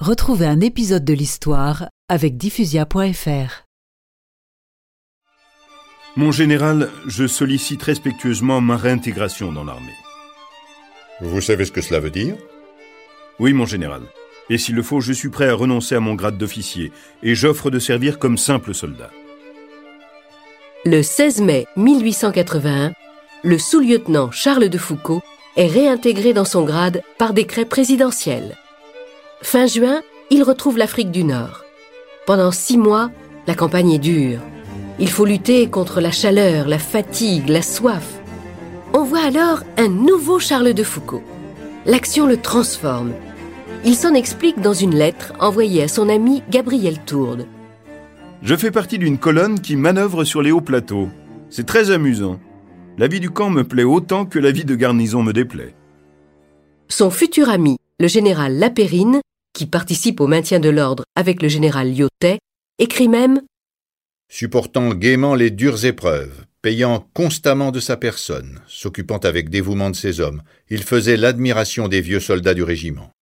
Retrouvez un épisode de l'histoire avec diffusia.fr. Mon général, je sollicite respectueusement ma réintégration dans l'armée. Vous savez ce que cela veut dire? Oui, mon général. Et s'il le faut, je suis prêt à renoncer à mon grade d'officier et j'offre de servir comme simple soldat. Le 16 mai 1881, le sous-lieutenant Charles de Foucault est réintégré dans son grade par décret présidentiel. Fin juin, il retrouve l'Afrique du Nord. Pendant six mois, la campagne est dure. Il faut lutter contre la chaleur, la fatigue, la soif. On voit alors un nouveau Charles de Foucault. L'action le transforme. Il s'en explique dans une lettre envoyée à son ami Gabriel Tourde. Je fais partie d'une colonne qui manœuvre sur les hauts plateaux. C'est très amusant. La vie du camp me plaît autant que la vie de garnison me déplaît. Son futur ami, le général Lapérine, qui participe au maintien de l'ordre avec le général Lyotet, écrit même Supportant gaiement les dures épreuves, payant constamment de sa personne, s'occupant avec dévouement de ses hommes, il faisait l'admiration des vieux soldats du régiment.